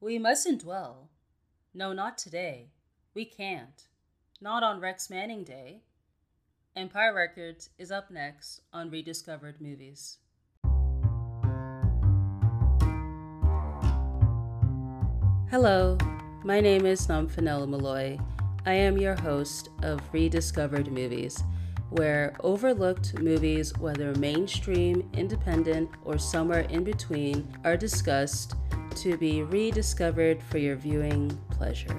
We mustn't dwell. No, not today. We can't. Not on Rex Manning Day. Empire Records is up next on Rediscovered Movies. Hello, my name is Namfanella Malloy. I am your host of Rediscovered Movies, where overlooked movies, whether mainstream, independent, or somewhere in between, are discussed to be rediscovered for your viewing pleasure.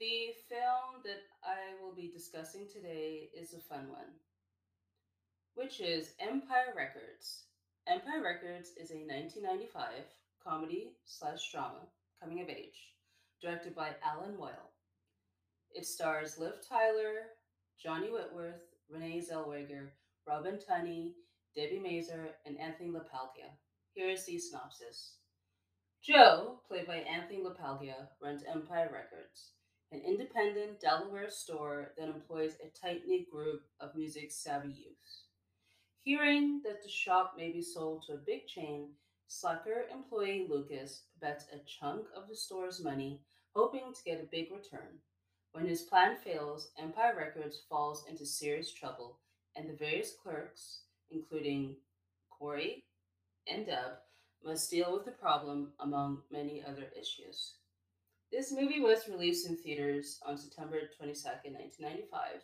The film that I will be discussing today is a fun one, which is Empire Records. Empire Records is a 1995 comedy slash drama coming of age, directed by Allan Moyle. It stars Liv Tyler, Johnny Whitworth, Renee Zellweger, Robin Tunney, Debi Mazar, and Anthony LaPaglia. Here is the synopsis. Joe, played by Anthony LaPaglia, runs Empire Records, an independent Delaware store that employs a tight knit group of music savvy youths. Hearing that the shop may be sold to a big chain, slacker employee Lucas bets a chunk of the store's money, hoping to get a big return. When his plan fails, Empire Records falls into serious trouble, and the various clerks, including Corey and Deb, must deal with the problem among many other issues. This movie was released in theaters on September 22nd, 1995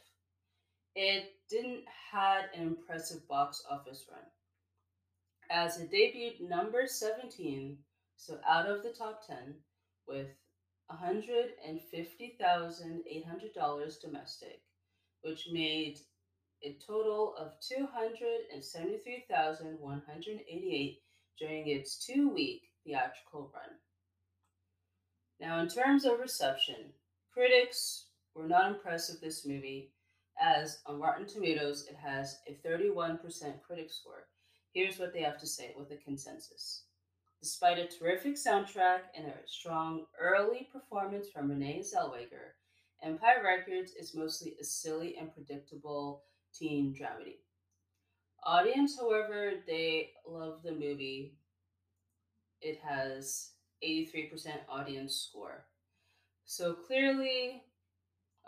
it didn't had an impressive box office run. As it debuted number 17, so out of the top 10, with $150,800 domestic, which made a total of 273,188 during its two week theatrical run. Now, in terms of reception, critics were not impressed with this movie as on Rotten Tomatoes, it has a 31% critic score. Here's what they have to say with a consensus. Despite a terrific soundtrack and a strong early performance from Renee Zellweger, Empire Records is mostly a silly and predictable teen dramedy. Audience, however, they love the movie. It has 83% audience score. So clearly,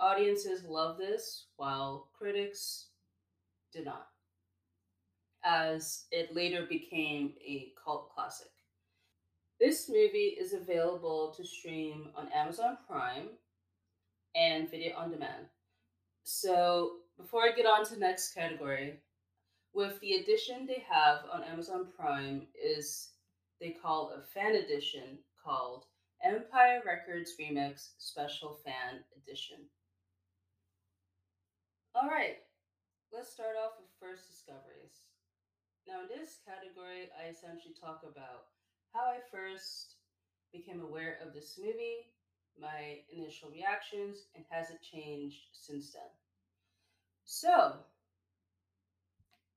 Audiences love this, while critics did not, as it later became a cult classic. This movie is available to stream on Amazon Prime and video on demand. So, before I get on to next category, with the edition they have on Amazon Prime is they call a fan edition called Empire Records Remix Special Fan Edition. All right, let's start off with first discoveries. Now, in this category, I essentially talk about how I first became aware of this movie, my initial reactions, and has it changed since then. So,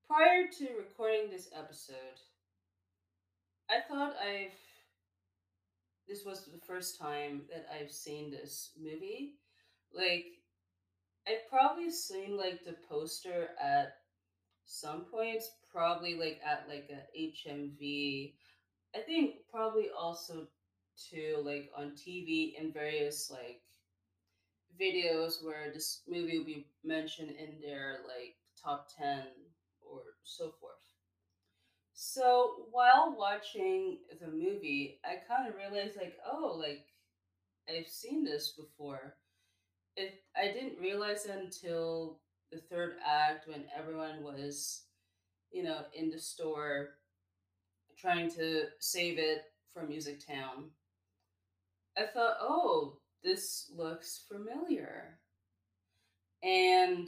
prior to recording this episode, I thought I've this was the first time that I've seen this movie. Like I've probably seen like the poster at some points, probably like at like a HMV. I think probably also too like on TV in various like videos where this movie will be mentioned in their like top 10 or so forth. So while watching the movie, I kind of realized like, oh, like I've seen this before it I didn't realize until the third act when everyone was, you know, in the store trying to save it for Music Town. I thought, oh, this looks familiar. And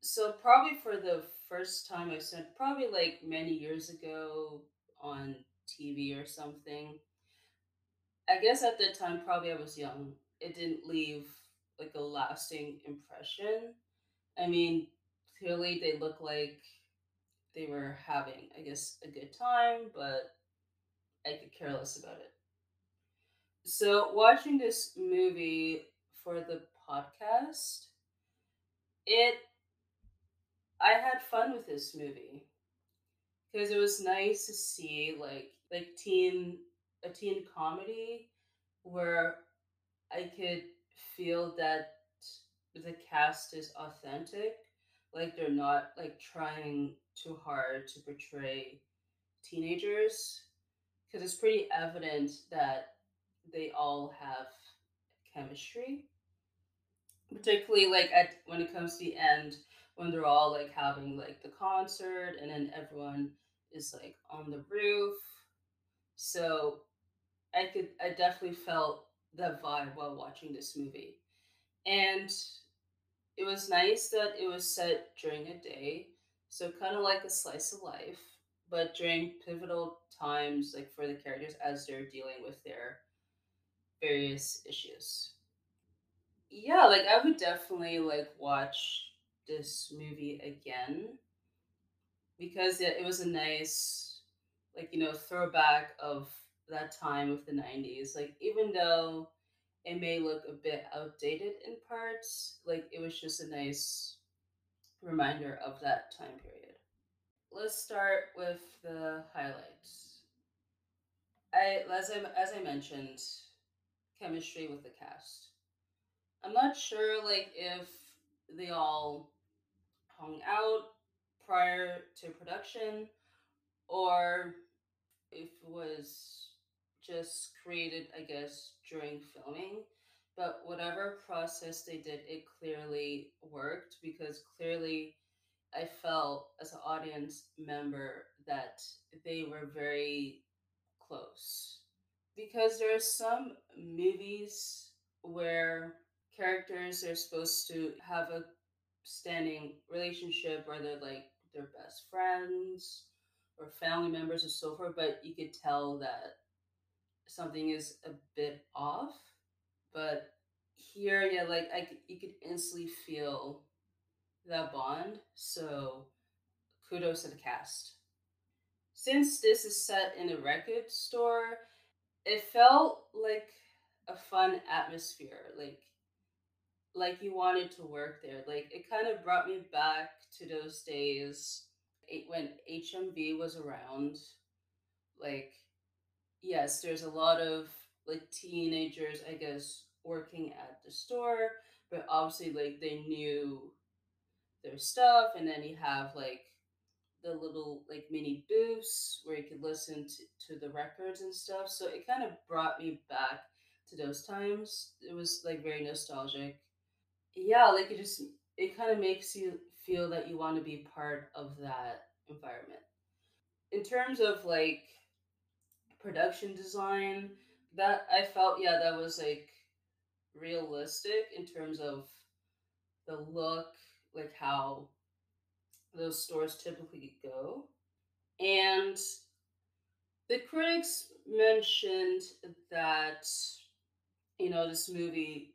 so probably for the first time I saw probably like many years ago on TV or something. I guess at the time probably I was young it didn't leave like a lasting impression. I mean, clearly they look like they were having, I guess, a good time, but I could care less about it. So, watching this movie for the podcast, it I had fun with this movie because it was nice to see like like teen a teen comedy where I could feel that the cast is authentic. Like they're not like trying too hard to portray teenagers because it's pretty evident that they all have chemistry. Particularly like at when it comes to the end when they're all like having like the concert and then everyone is like on the roof. So I could I definitely felt the vibe while watching this movie. And it was nice that it was set during a day, so kind of like a slice of life, but during pivotal times, like for the characters as they're dealing with their various issues. Yeah, like I would definitely like watch this movie again because it, it was a nice, like you know, throwback of that time of the '90s. Like even though it may look a bit outdated in parts, like it was just a nice reminder of that time period. Let's start with the highlights. I as I as I mentioned, chemistry with the cast. I'm not sure like if they all hung out prior to production or if it was just created, I guess, during filming. But whatever process they did, it clearly worked because clearly I felt as an audience member that they were very close. Because there are some movies where characters are supposed to have a standing relationship where they're like their best friends or family members or so forth, but you could tell that something is a bit off. But here, yeah, like I, you could instantly feel that bond. So kudos to the cast. Since this is set in a record store, it felt like a fun atmosphere. Like like you wanted to work there. Like it kind of brought me back to those days when HMV was around. Like yes, there's a lot of like teenagers, I guess, working at the store, but obviously like they knew their stuff and then you have like the little like mini booths where you could listen to, to the records and stuff. So it kind of brought me back to those times. It was like very nostalgic. Yeah, like it just it kind of makes you feel that you want to be part of that environment. In terms of like production design, that I felt yeah, that was like realistic in terms of the look, like how those stores typically go. And the critics mentioned that you know this movie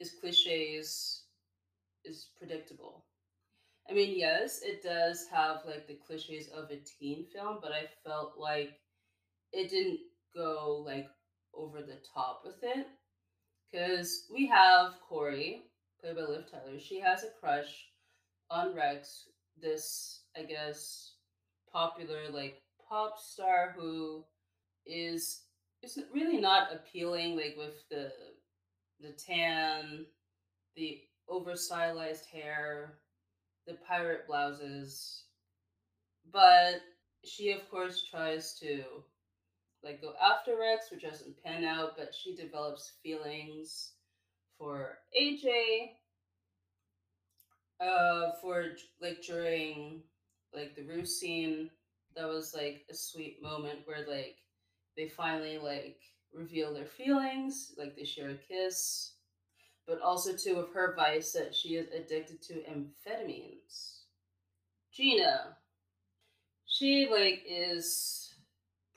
is cliches is predictable. I mean, yes, it does have like the cliches of a teen film, but I felt like it didn't go like over the top with it because we have Corey, played by Liv Tyler. She has a crush on Rex, this I guess popular like pop star who is is really not appealing like with the the tan, the over stylized hair, the pirate blouses, but she of course tries to like go after Rex, which doesn't pan out, but she develops feelings for AJ, uh, for like during like the roof scene. That was like a sweet moment where like they finally like reveal their feelings, like they share a kiss, but also too of her vice that she is addicted to amphetamines. Gina, she like is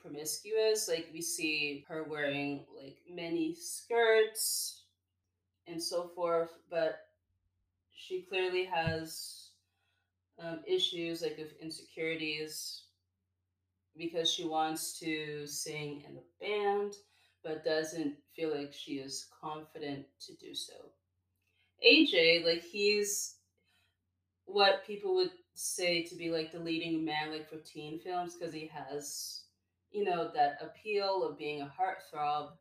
promiscuous. Like we see her wearing like many skirts and so forth, but she clearly has um, issues like of insecurities because she wants to sing in a band but doesn't feel like she is confident to do so. AJ, like he's what people would say to be like the leading man like for teen films because he has you know that appeal of being a heartthrob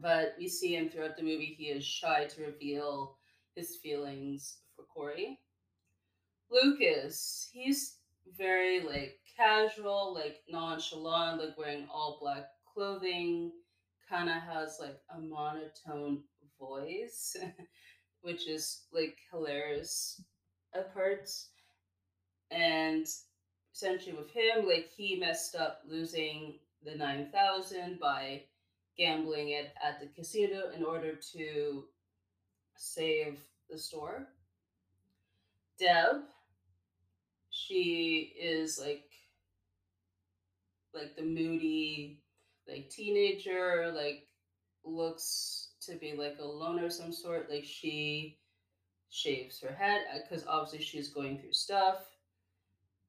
but we see him throughout the movie he is shy to reveal his feelings for corey. Lucas he's very like casual like nonchalant like wearing all black clothing kind of has like a monotone voice which is like hilarious at parts. And essentially with him like he messed up losing the 9000 by gambling it at the casino in order to save the store. Deb she is like like the moody like teenager like looks to be like a loner of some sort. Like she shaves her head uh, because obviously she's going through stuff.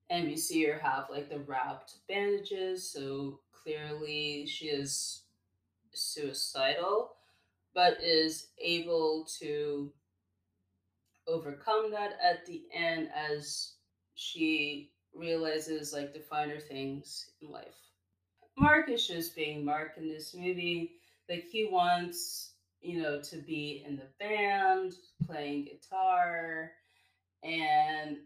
And we see her have like the wrapped bandages so clearly she is suicidal but is able to overcome that at the end as she realizes like the finer things in life mark is just being mark in this movie like he wants you know to be in the band playing guitar and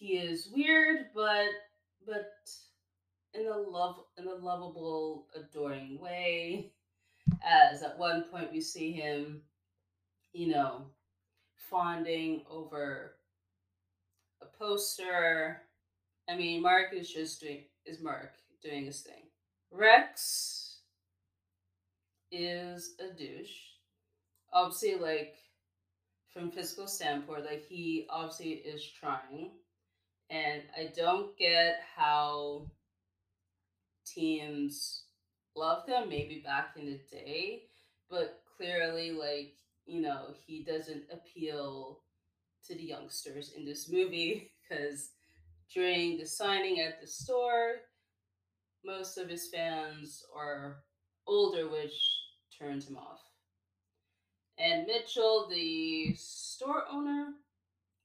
he is weird, but but in a love in a lovable, adoring way. As at one point we see him, you know, fawning over a poster. I mean, Mark is just doing is Mark doing his thing. Rex is a douche. Obviously, like from physical standpoint, like he obviously is trying and I don't get how teams love them, maybe back in the day, but clearly, like, you know, he doesn't appeal to the youngsters in this movie because during the signing at the store, most of his fans are older, which turns him off. And Mitchell, the store owner,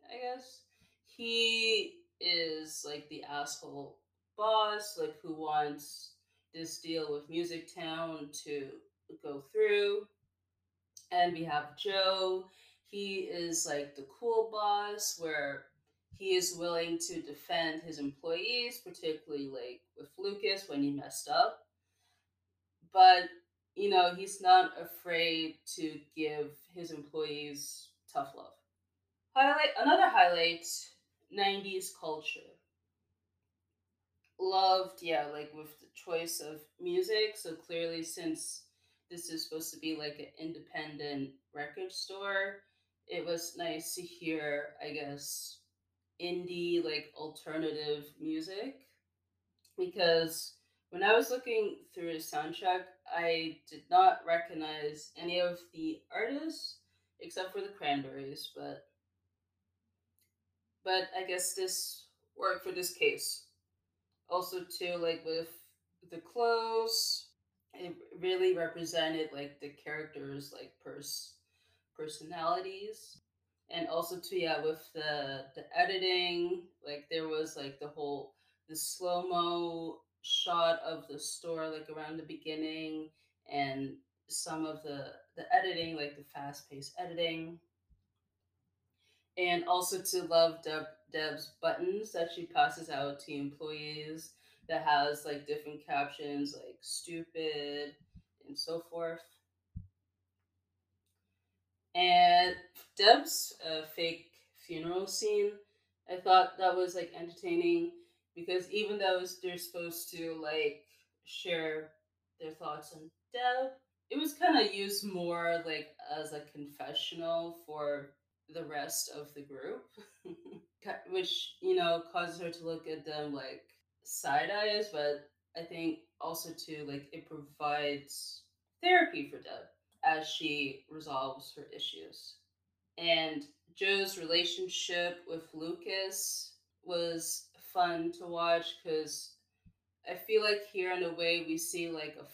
I guess, he is like the asshole boss, like who wants this deal with Music Town to go through. And we have Joe. He is like the cool boss where he is willing to defend his employees, particularly like with Lucas when he messed up. But, you know, he's not afraid to give his employees tough love. Highlight another highlight 90s culture. Loved, yeah, like with the choice of music. So clearly, since this is supposed to be like an independent record store, it was nice to hear, I guess, indie, like alternative music. Because when I was looking through the soundtrack, I did not recognize any of the artists except for the Cranberries, but but I guess this worked for this case. Also, too, like with the clothes, it really represented like the characters' like pers personalities, and also too, yeah, with the the editing, like there was like the whole the slow mo shot of the store like around the beginning, and some of the the editing, like the fast paced editing. And also to love Deb, Deb's buttons that she passes out to employees that has like different captions like stupid and so forth. And Deb's uh, fake funeral scene, I thought that was like entertaining because even though they're supposed to like share their thoughts on Deb, it was kind of used more like as a confessional for the rest of the group, which, you know, causes her to look at them like side eyes, but I think also too, like, it provides therapy for Deb as she resolves her issues. And Joe's relationship with Lucas was fun to watch because I feel like here in a way we see like a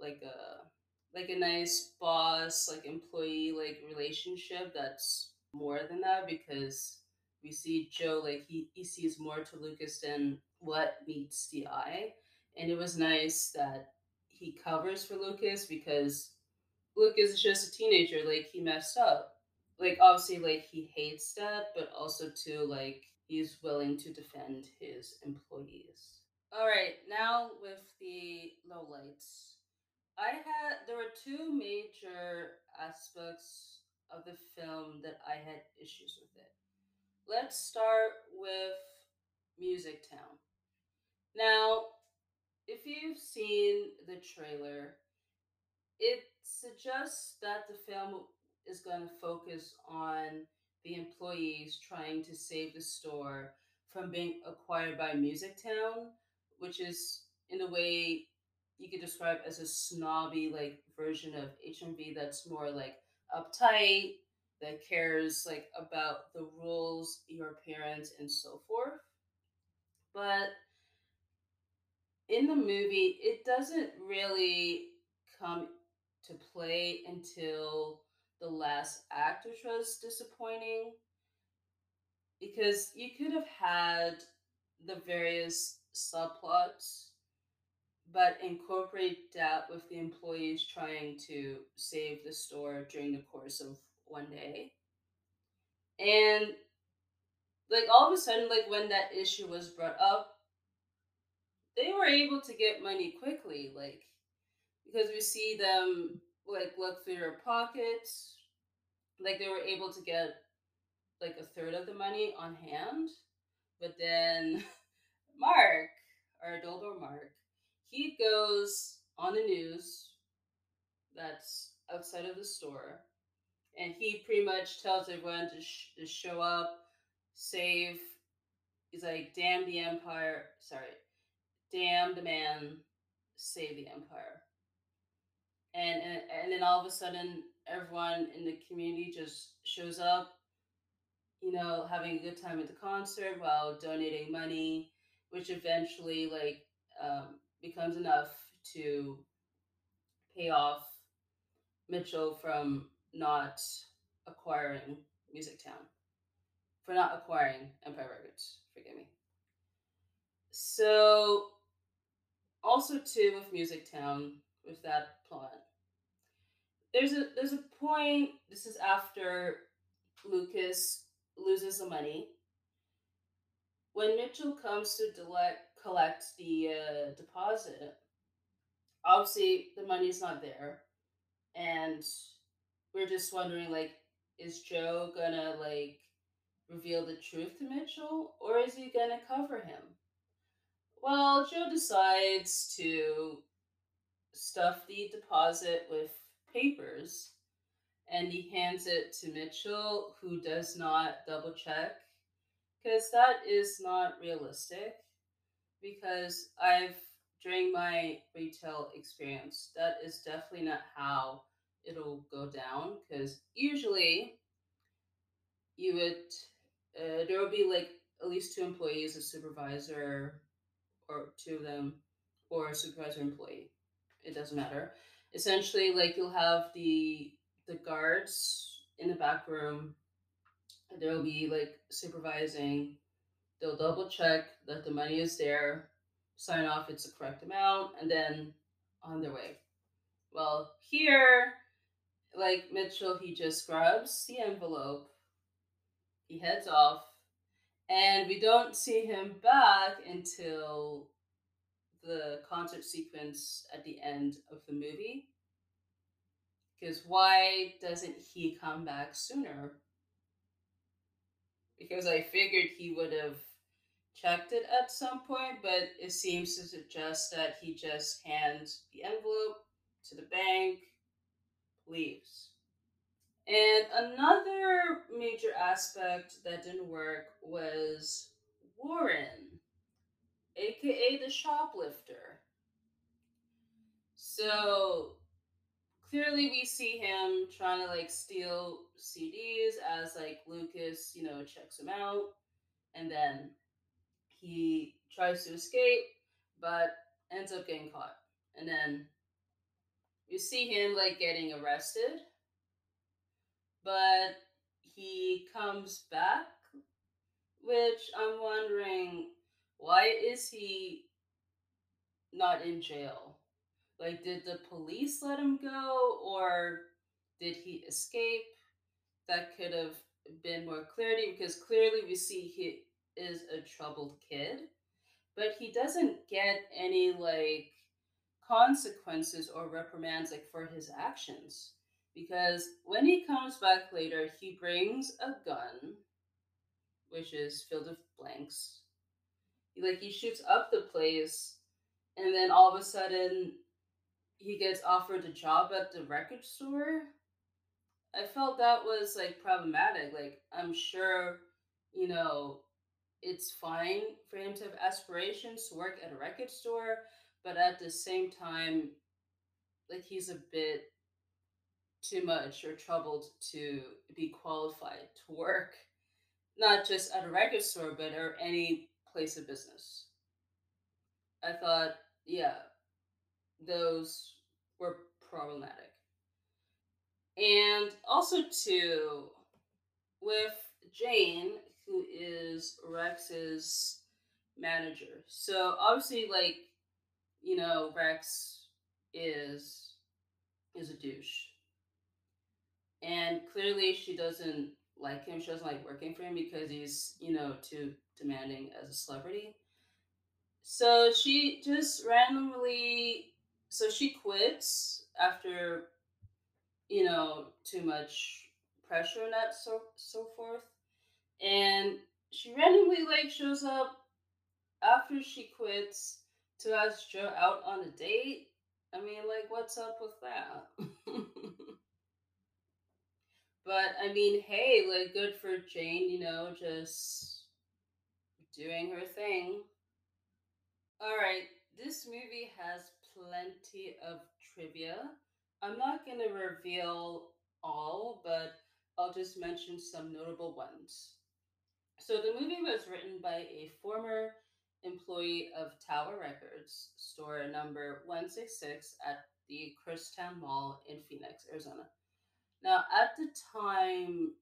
like a like a nice boss like employee like relationship that's more than that because we see Joe like he, he sees more to Lucas than what meets the eye. And it was nice that he covers for Lucas because Lucas is just a teenager, like he messed up. Like obviously like he hates that, but also too like he's willing to defend his employees. All right, now with the lowlights. I had there were two major aspects of the film that I had issues with it. Let's start with Music Town. Now, if you've seen the trailer, it suggests that the film is going to focus on the employees trying to save the store from being acquired by Music Town, which is in a way you could describe as a snobby like version of HMV that's more like uptight, that cares like about the rules, your appearance, and so forth. But in the movie, it doesn't really come to play until the last act, which was disappointing. Because you could have had the various subplots, but incorporate that with the employees trying to save the store during the course of one day. And like all of a sudden, like when that issue was brought up, they were able to get money quickly, like because we see them like look through their pockets, like they were able to get like a third of the money on hand. But then Mark, our Dumbledore Mark, he goes on the news that's outside of the store, and he pretty much tells everyone to, sh- to show up, save. He's like, "Damn the Empire!" Sorry, damn the man, save the empire. And, and and then all of a sudden, everyone in the community just shows up, you know, having a good time at the concert while donating money, which eventually like um, becomes enough to pay off Mitchell from not acquiring Music Town, for not acquiring Empire Records. Forgive me. So also too with Music Town with that plot. There's a there's a point. This is after Lucas loses the money. When Mitchell comes to collect the uh, deposit, obviously the money's not there, and we're just wondering like, is Joe gonna like reveal the truth to Mitchell, or is he gonna cover him? Well, Joe decides to stuff the deposit with papers and he hands it to Mitchell, who does not double check because that is not realistic. Because I've, during my retail experience, that is definitely not how it'll go down. Because usually you would, uh, there will be like at least two employees, a supervisor, or two of them or a supervisor employee. It doesn't matter. Essentially, like you'll have the the guards in the back room. They'll be like supervising. They'll double check that the money is there, sign off it's the correct amount, and then on their way. Well, here, like Mitchell, he just grabs the envelope, he heads off, and we don't see him back until the concert sequence at the end of the movie. Because why doesn't he come back sooner? Because I figured he would have checked it at some point, but it seems to suggest that he just hands the envelope to the bank, leaves. And another major aspect that didn't work was Warren, aka the shoplifter. So clearly we see him trying to like steal CDs as like Lucas, you know, checks him out and then he tries to escape but ends up getting caught. And then you see him like getting arrested but he comes back which I'm wondering why is he not in jail? Like, did the police let him go, or did he escape? That could have been more clarity because clearly we see he is a troubled kid, but he doesn't get any like consequences or reprimands like for his actions. Because when he comes back later, he brings a gun, which is filled with blanks. He, like he shoots up the place, and then all of a sudden, he gets offered a job at the record store. I felt that was like problematic. Like I'm sure, you know, it's fine for him to have aspirations to work at a record store, but at the same time, like he's a bit too much or troubled to be qualified to work, not just at a record store, but or any place of business. I thought, yeah, those were problematic. And also, too, with Jane, who is Rex's manager. So, obviously, like, you know, Rex is is a douche. And clearly she doesn't like him. She doesn't like working for him because he's, you know, too demanding as a celebrity. So she just randomly so she quits after you know too much pressure and that so so forth and she randomly like shows up after she quits to ask joe out on a date i mean like what's up with that but i mean hey like good for jane you know just doing her thing all right this movie has plenty of trivia I'm not going to reveal all, but I'll just mention some notable ones. So, the movie was written by a former employee of Tower Records, store number 166 at the Christown Mall in Phoenix, Arizona. Now, at the time,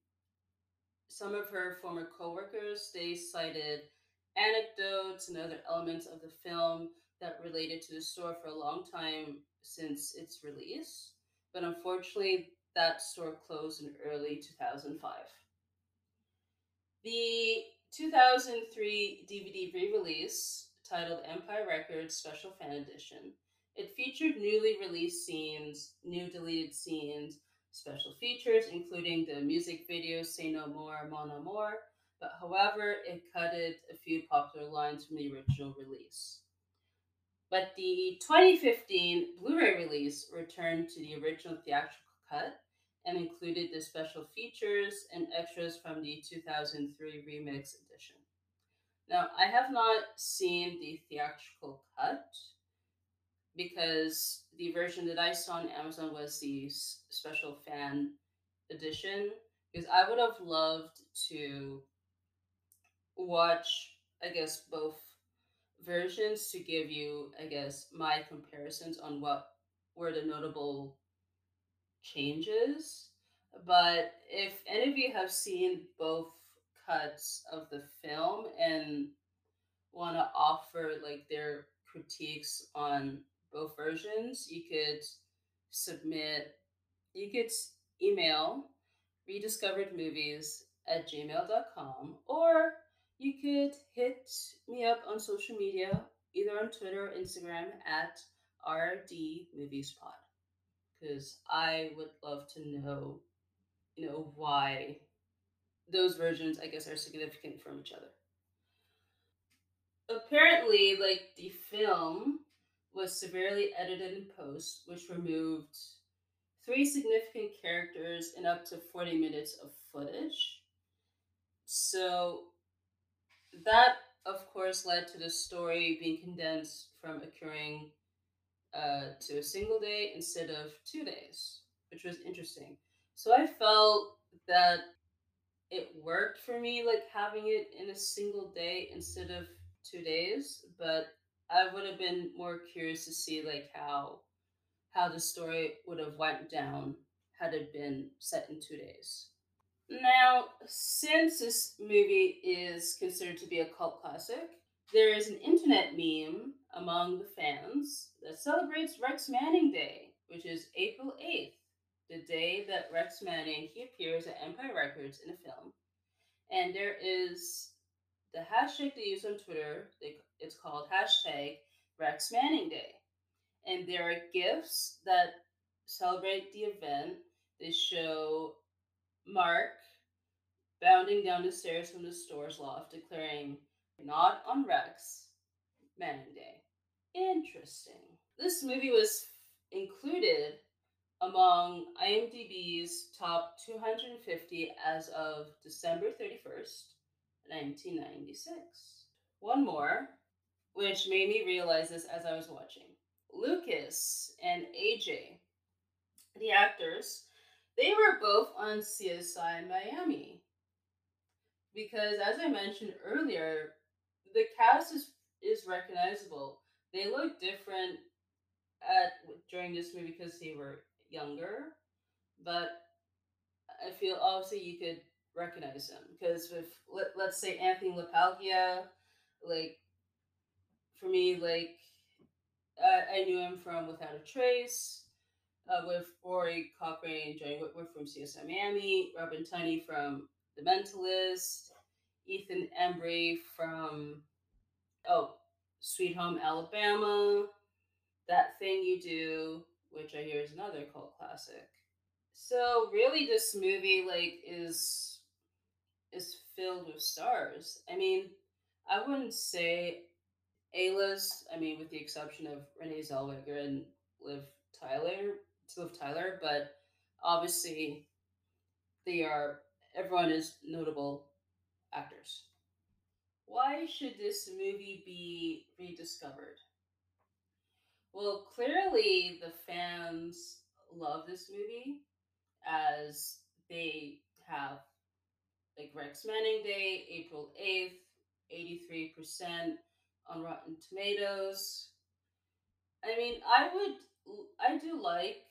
some of her former coworkers they cited anecdotes and other elements of the film that related to the store for a long time since its release, but unfortunately, that store closed in early 2005. The 2003 DVD re-release titled Empire Records Special Fan Edition. It featured newly released scenes, new deleted scenes, special features, including the music video Say No More, Mon Amour, but however, it cutted a few popular lines from the original release. But the 2015 Blu ray release returned to the original theatrical cut and included the special features and extras from the 2003 remix edition. Now, I have not seen the theatrical cut because the version that I saw on Amazon was the special fan edition. Because I would have loved to watch, I guess, both versions to give you, I guess, my comparisons on what were the notable changes. But if any of you have seen both cuts of the film and want to offer like their critiques on both versions, you could submit, you could email rediscoveredmovies at gmail.com or you could hit me up on social media, either on Twitter or Instagram at RD Movies Pod, because I would love to know, you know, why those versions, I guess, are significant from each other. Apparently, like the film was severely edited in post, which removed three significant characters and up to 40 minutes of footage. So that, of course, led to the story being condensed from occurring uh, to a single day instead of two days, which was interesting. So I felt that it worked for me, like having it in a single day instead of two days. But I would have been more curious to see like how how the story would have went down had it been set in two days. Now, since this movie is considered to be a cult classic, there is an internet meme among the fans that celebrates Rex Manning Day, which is April 8th, the day that Rex Manning he appears at Empire Records in a film. And there is the hashtag they use on Twitter, it's called hashtag Rex Manning Day. And there are gifts that celebrate the event. They show Mark bounding down the stairs from the store's loft, declaring, Not on Rex, Manning Day. Interesting. This movie was included among IMDb's top 250 as of December 31st, 1996. One more, which made me realize this as I was watching. Lucas and AJ, the actors, they were both on CSI Miami. Because as I mentioned earlier, the cast is, is recognizable. They look different at during this movie because they were younger, but I feel obviously you could recognize them because with let, let's say Anthony LaPaglia, like for me, like I, I knew him from Without a Trace. Uh, with Rory Cochrane, and Johnny Whitworth from CSI Miami, Robin Tunney from The Mentalist, Ethan Embry from oh Sweet Home Alabama, That Thing You Do, which I hear is another cult classic. So really, this movie like is is filled with stars. I mean, I wouldn't say a-list. I mean, with the exception of Renee Zellweger and Liv Tyler, Liv Tyler, but obviously they are. Everyone is notable actors. Why should this movie be rediscovered? Well, clearly the fans love this movie as they have like Rex Manning Day, April 8th, 83% on Rotten Tomatoes. I mean, I would, I do like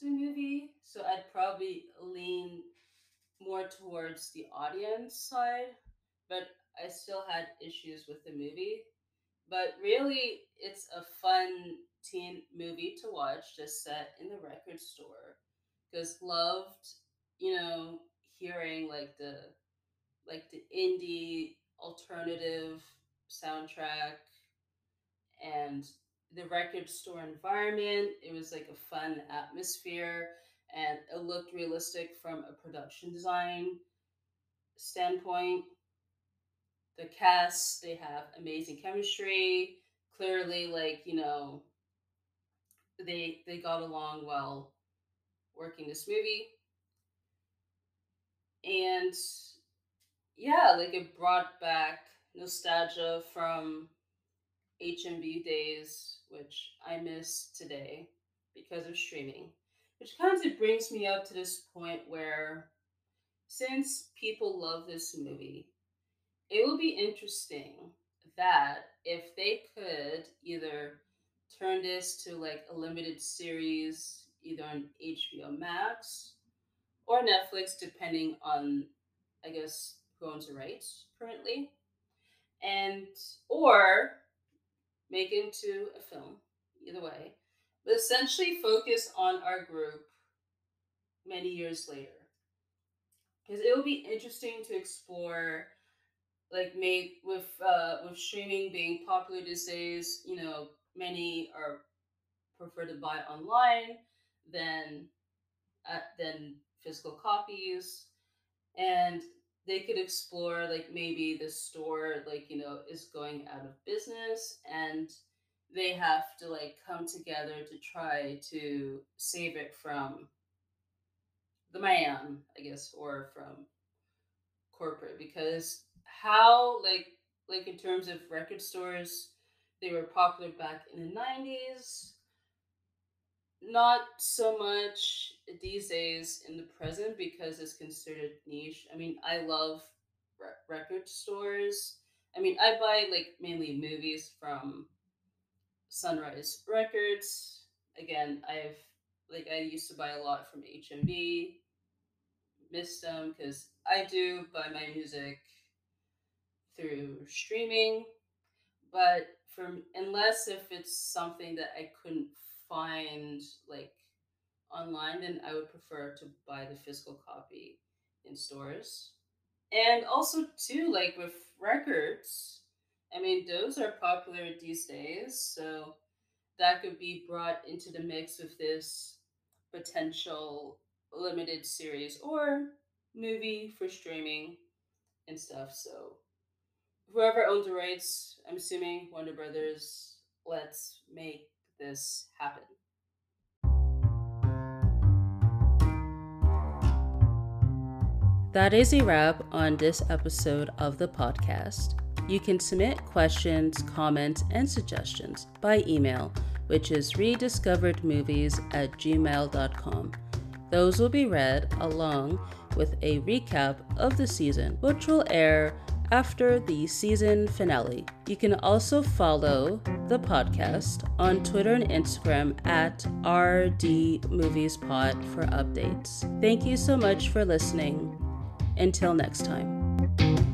the movie, so I'd probably lean more towards the audience side, but I still had issues with the movie. But really, it's a fun teen movie to watch, just set in the record store. Because loved, you know, hearing like the like the indie alternative soundtrack and the record store environment. It was like a fun atmosphere and it looked realistic from a production design standpoint. The cast, they have amazing chemistry. Clearly, like, you know, they they got along well working this movie. And yeah, like it brought back nostalgia from HMV days, which I miss today because of streaming. Which kind of brings me up to this point where, since people love this movie, it will be interesting that if they could either turn this to like a limited series, either on HBO Max or Netflix, depending on, I guess, who owns the rights currently, and or make into a film. Either way, but essentially focus on our group many years later. Because it will be interesting to explore, like, made with uh, with streaming being popular these days. You know, many are prefer to buy online than uh, than physical copies, and they could explore like maybe the store like you know is going out of business and they have to like come together to try to save it from the man, I guess, or from corporate because how like like in terms of record stores, they were popular back in the nineties. Not so much these days in the present because it's considered niche. I mean, I love re- record stores. I mean, I buy like mainly movies from Sunrise Records. Again, I've like I used to buy a lot from HMV, missed them because I do buy my music through streaming, but from unless if it's something that I couldn't find like online, then I would prefer to buy the physical copy in stores. And also too, like with records, I mean those are popular these days, so that could be brought into the mix with this potential limited series or movie for streaming and stuff. So whoever owns the rights, I'm assuming Warner Brothers, let's make this happen. That is a wrap on this episode of the podcast. You can submit questions, comments, and suggestions by email, which is rediscoveredmovies at gmail.com. Those will be read along with a recap of the season, which will air after the season finale. You can also follow the podcast on Twitter and Instagram at RDMoviesPod for updates. Thank you so much for listening. Until next time.